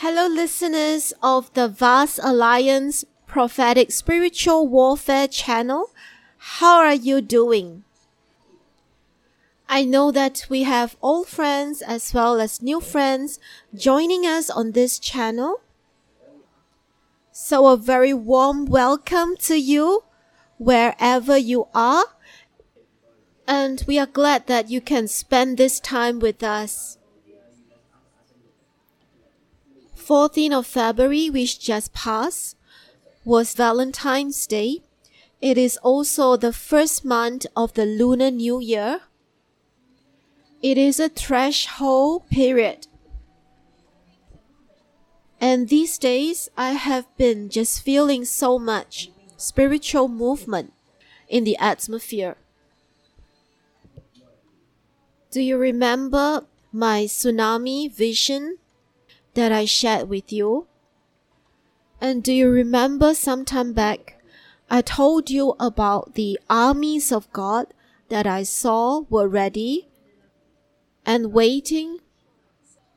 Hello, listeners of the Vast Alliance Prophetic Spiritual Warfare channel. How are you doing? I know that we have old friends as well as new friends joining us on this channel. So, a very warm welcome to you wherever you are. And we are glad that you can spend this time with us. 14th of February, which just passed, was Valentine's Day. It is also the first month of the Lunar New Year. It is a threshold period. And these days, I have been just feeling so much spiritual movement in the atmosphere. Do you remember my tsunami vision that I shared with you? And do you remember some time back I told you about the armies of God that I saw were ready and waiting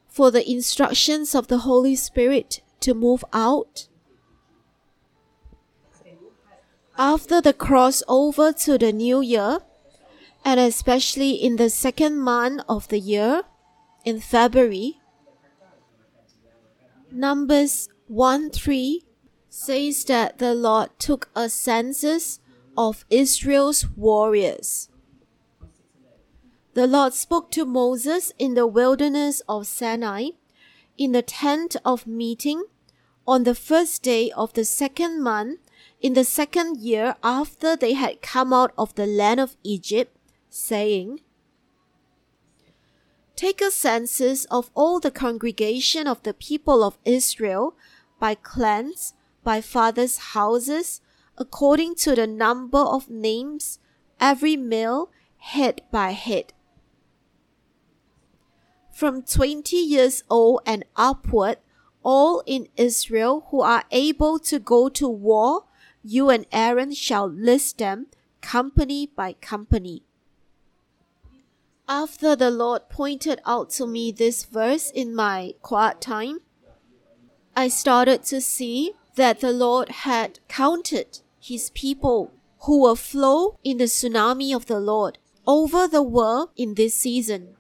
for the instructions of the Holy Spirit to move out? After the crossover to the new year, and especially in the second month of the year, in February, Numbers 1 3 says that the Lord took a census of Israel's warriors. The Lord spoke to Moses in the wilderness of Sinai in the tent of meeting on the first day of the second month in the second year after they had come out of the land of Egypt, saying, Take a census of all the congregation of the people of Israel by clans, by fathers' houses, according to the number of names, every male, head by head. From twenty years old and upward, all in Israel who are able to go to war, you and Aaron shall list them company by company. After the Lord pointed out to me this verse in my quiet time, I started to see that the Lord had counted his people who will flow in the tsunami of the Lord over the world in this season.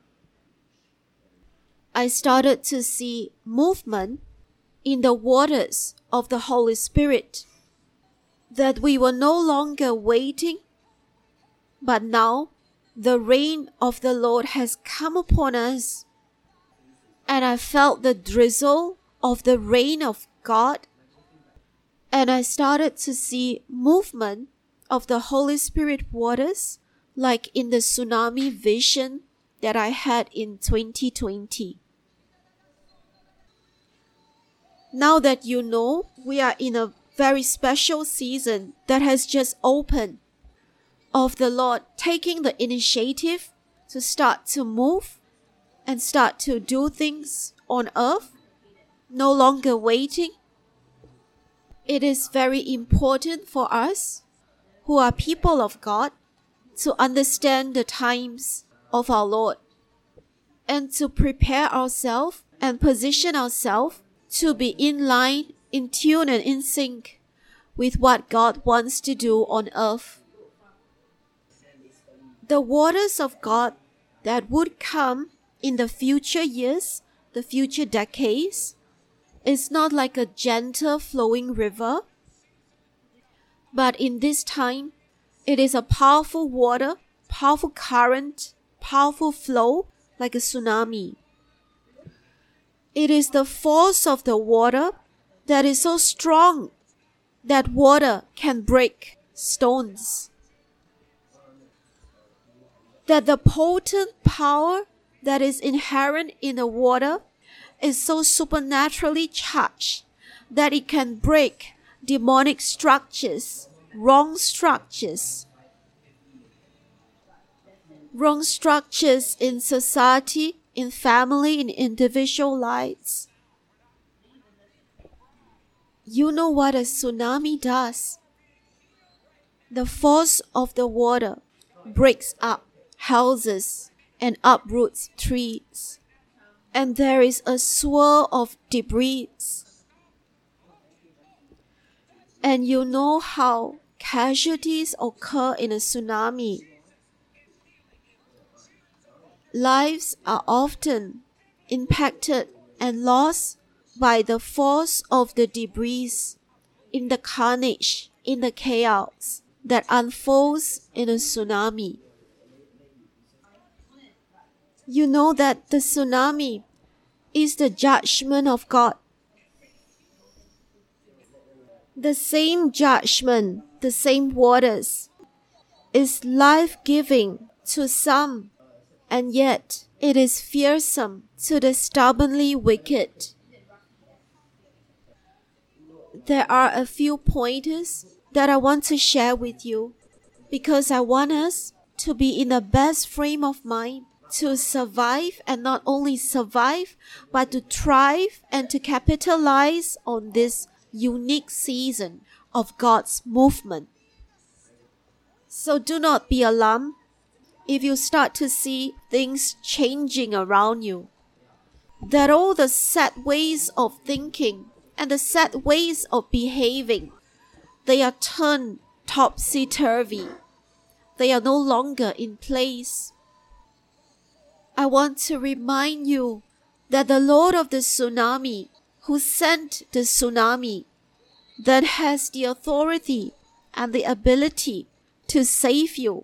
I started to see movement in the waters of the Holy Spirit, that we were no longer waiting, but now the rain of the Lord has come upon us. And I felt the drizzle of the rain of God. And I started to see movement of the Holy Spirit waters like in the tsunami vision that I had in 2020. Now that you know, we are in a very special season that has just opened of the Lord taking the initiative to start to move and start to do things on earth, no longer waiting. It is very important for us who are people of God to understand the times of our Lord and to prepare ourselves and position ourselves to be in line, in tune, and in sync with what God wants to do on earth the waters of God that would come in the future years, the future decades, is not like a gentle flowing river, but in this time, it is a powerful water, powerful current, powerful flow like a tsunami. It is the force of the water that is so strong that water can break stones that the potent power that is inherent in the water is so supernaturally charged that it can break demonic structures, wrong structures, wrong structures in society, in family, in individual lives. You know what a tsunami does? The force of the water breaks up houses and uproots trees. and there is a swirl of debris. And you know how casualties occur in a tsunami. Lives are often impacted and lost by the force of the debris in the carnage, in the chaos that unfolds in a tsunami. You know that the tsunami is the judgment of God. The same judgment, the same waters, is life giving to some, and yet it is fearsome to the stubbornly wicked. There are a few pointers that I want to share with you because I want us to be in the best frame of mind to survive and not only survive but to thrive and to capitalize on this unique season of God's movement. So do not be alarmed if you start to see things changing around you. That all the set ways of thinking and the set ways of behaving, they are turned topsy turvy. They are no longer in place. I want to remind you that the Lord of the tsunami, who sent the tsunami, that has the authority and the ability to save you.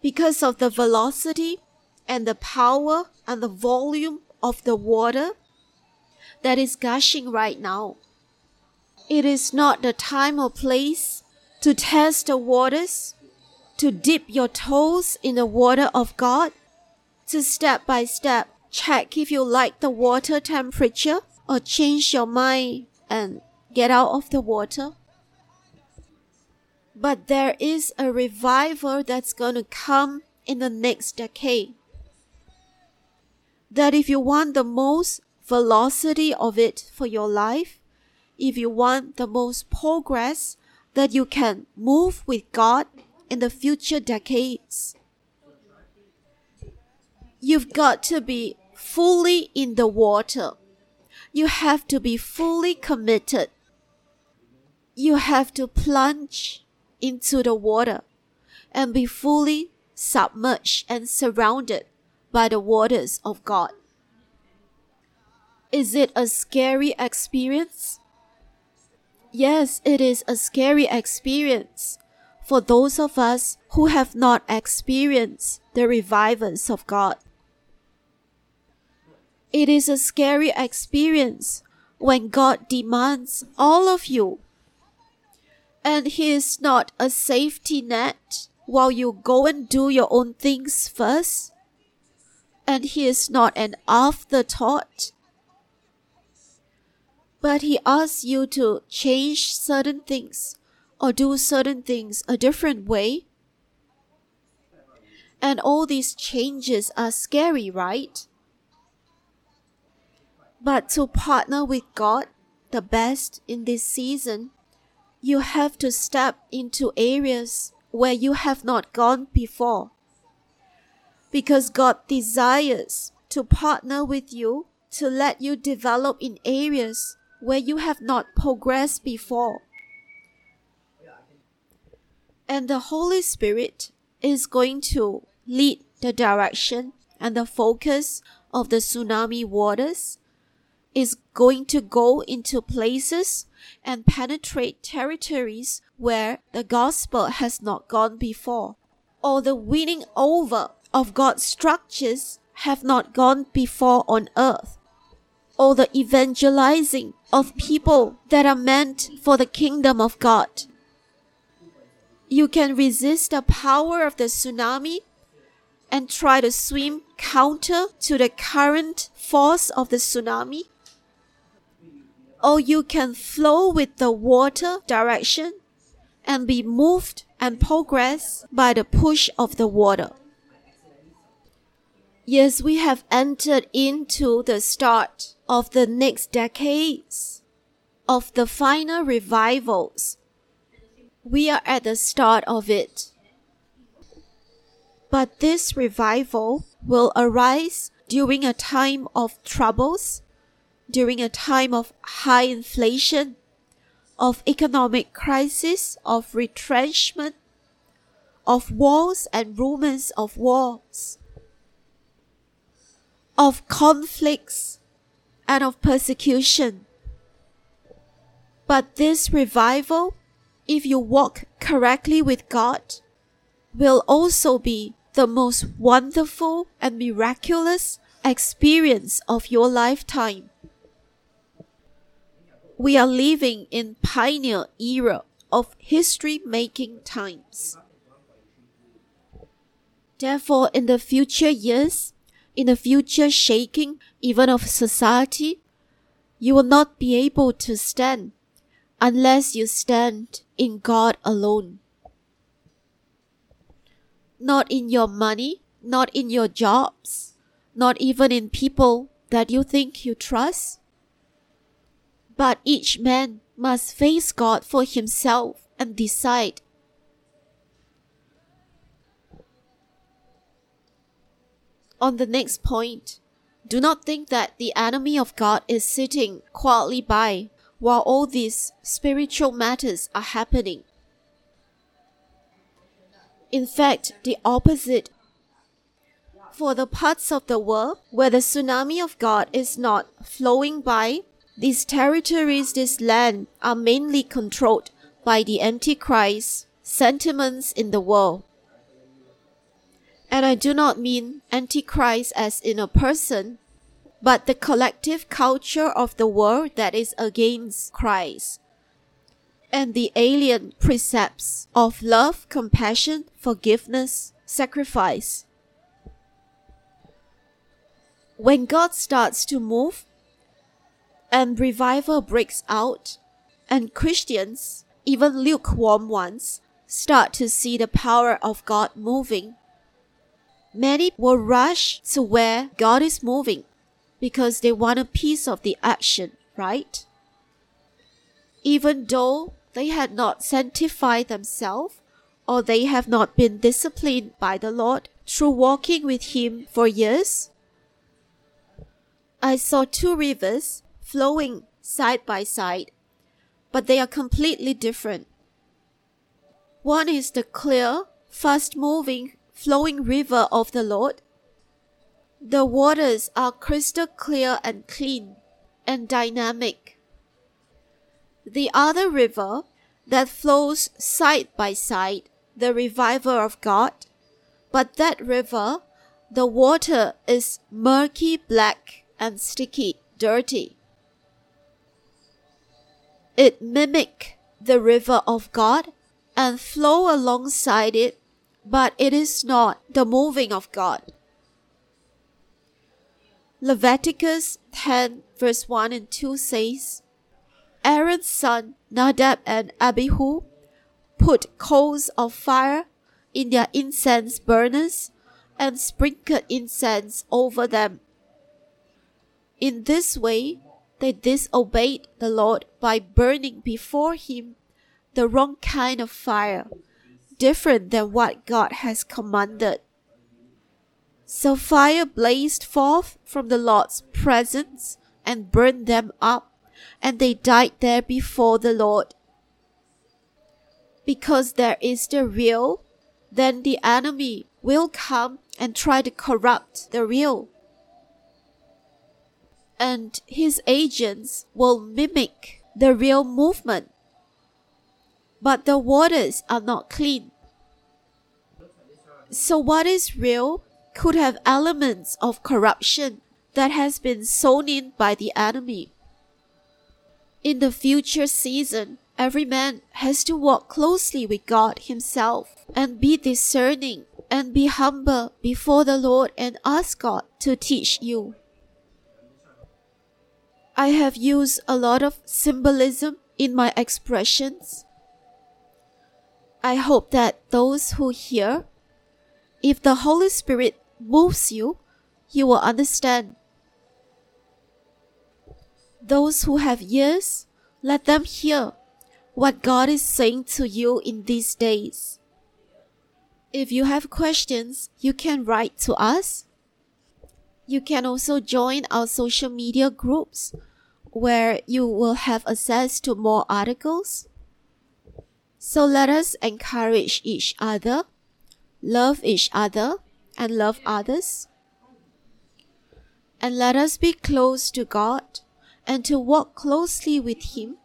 Because of the velocity and the power and the volume of the water, that is gushing right now. It is not the time or place to test the waters, to dip your toes in the water of God, to step by step check if you like the water temperature or change your mind and get out of the water. But there is a revival that's going to come in the next decade. That if you want the most velocity of it for your life, if you want the most progress that you can move with God in the future decades, you've got to be fully in the water. You have to be fully committed. You have to plunge into the water and be fully submerged and surrounded by the waters of God. Is it a scary experience? Yes, it is a scary experience for those of us who have not experienced the revivals of God. It is a scary experience when God demands all of you. And He is not a safety net while you go and do your own things first. And He is not an afterthought but he asks you to change certain things or do certain things a different way. And all these changes are scary, right? But to partner with God the best in this season, you have to step into areas where you have not gone before. Because God desires to partner with you to let you develop in areas where you have not progressed before. And the Holy Spirit is going to lead the direction and the focus of the tsunami waters is going to go into places and penetrate territories where the gospel has not gone before, or the winning over of God's structures have not gone before on earth or the evangelizing of people that are meant for the kingdom of God. You can resist the power of the tsunami and try to swim counter to the current force of the tsunami. Or you can flow with the water direction and be moved and progress by the push of the water. Yes, we have entered into the start of the next decades, of the final revivals. We are at the start of it. But this revival will arise during a time of troubles, during a time of high inflation, of economic crisis, of retrenchment, of wars and rumors of wars, of conflicts, and of persecution. But this revival, if you walk correctly with God, will also be the most wonderful and miraculous experience of your lifetime. We are living in pioneer era of history making times. Therefore, in the future years, in the future shaking even of society, you will not be able to stand unless you stand in God alone. Not in your money, not in your jobs, not even in people that you think you trust. But each man must face God for himself and decide. On the next point, do not think that the enemy of God is sitting quietly by while all these spiritual matters are happening. In fact, the opposite. For the parts of the world where the tsunami of God is not flowing by, these territories, this land are mainly controlled by the Antichrist sentiments in the world. And I do not mean Antichrist as in a person, but the collective culture of the world that is against Christ. And the alien precepts of love, compassion, forgiveness, sacrifice. When God starts to move and revival breaks out, and Christians, even lukewarm ones, start to see the power of God moving, many will rush to where God is moving because they want a piece of the action, right? Even though they had not sanctified themselves or they have not been disciplined by the Lord through walking with Him for years. I saw two rivers flowing side by side, but they are completely different. One is the clear, fast moving, flowing river of the Lord, the waters are crystal clear and clean and dynamic. The other river that flows side by side, the reviver of God, but that river, the water is murky black and sticky, dirty. It mimic the river of God and flow alongside it, but it is not the moving of God. Leviticus 10 verse 1 and 2 says, Aaron's son Nadab and Abihu put coals of fire in their incense burners and sprinkled incense over them. In this way, they disobeyed the Lord by burning before him the wrong kind of fire, different than what God has commanded. So fire blazed forth from the Lord's presence and burned them up, and they died there before the Lord. Because there is the real, then the enemy will come and try to corrupt the real. And his agents will mimic the real movement. But the waters are not clean. So, what is real could have elements of corruption that has been sown in by the enemy. In the future season, every man has to walk closely with God Himself and be discerning and be humble before the Lord and ask God to teach you. I have used a lot of symbolism in my expressions. I hope that those who hear, if the Holy Spirit moves you, you will understand. Those who have ears, let them hear what God is saying to you in these days. If you have questions, you can write to us You can also join our social media groups where you will have access to more articles. So let us encourage each other, love each other, and love others. And let us be close to God and to walk closely with Him,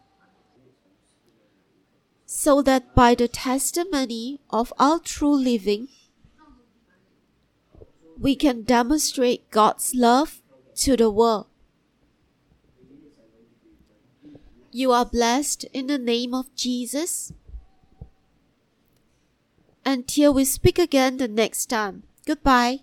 so that by the testimony of our true living, we can demonstrate God's love to the world. You are blessed in the name of Jesus. Until we speak again the next time. Goodbye.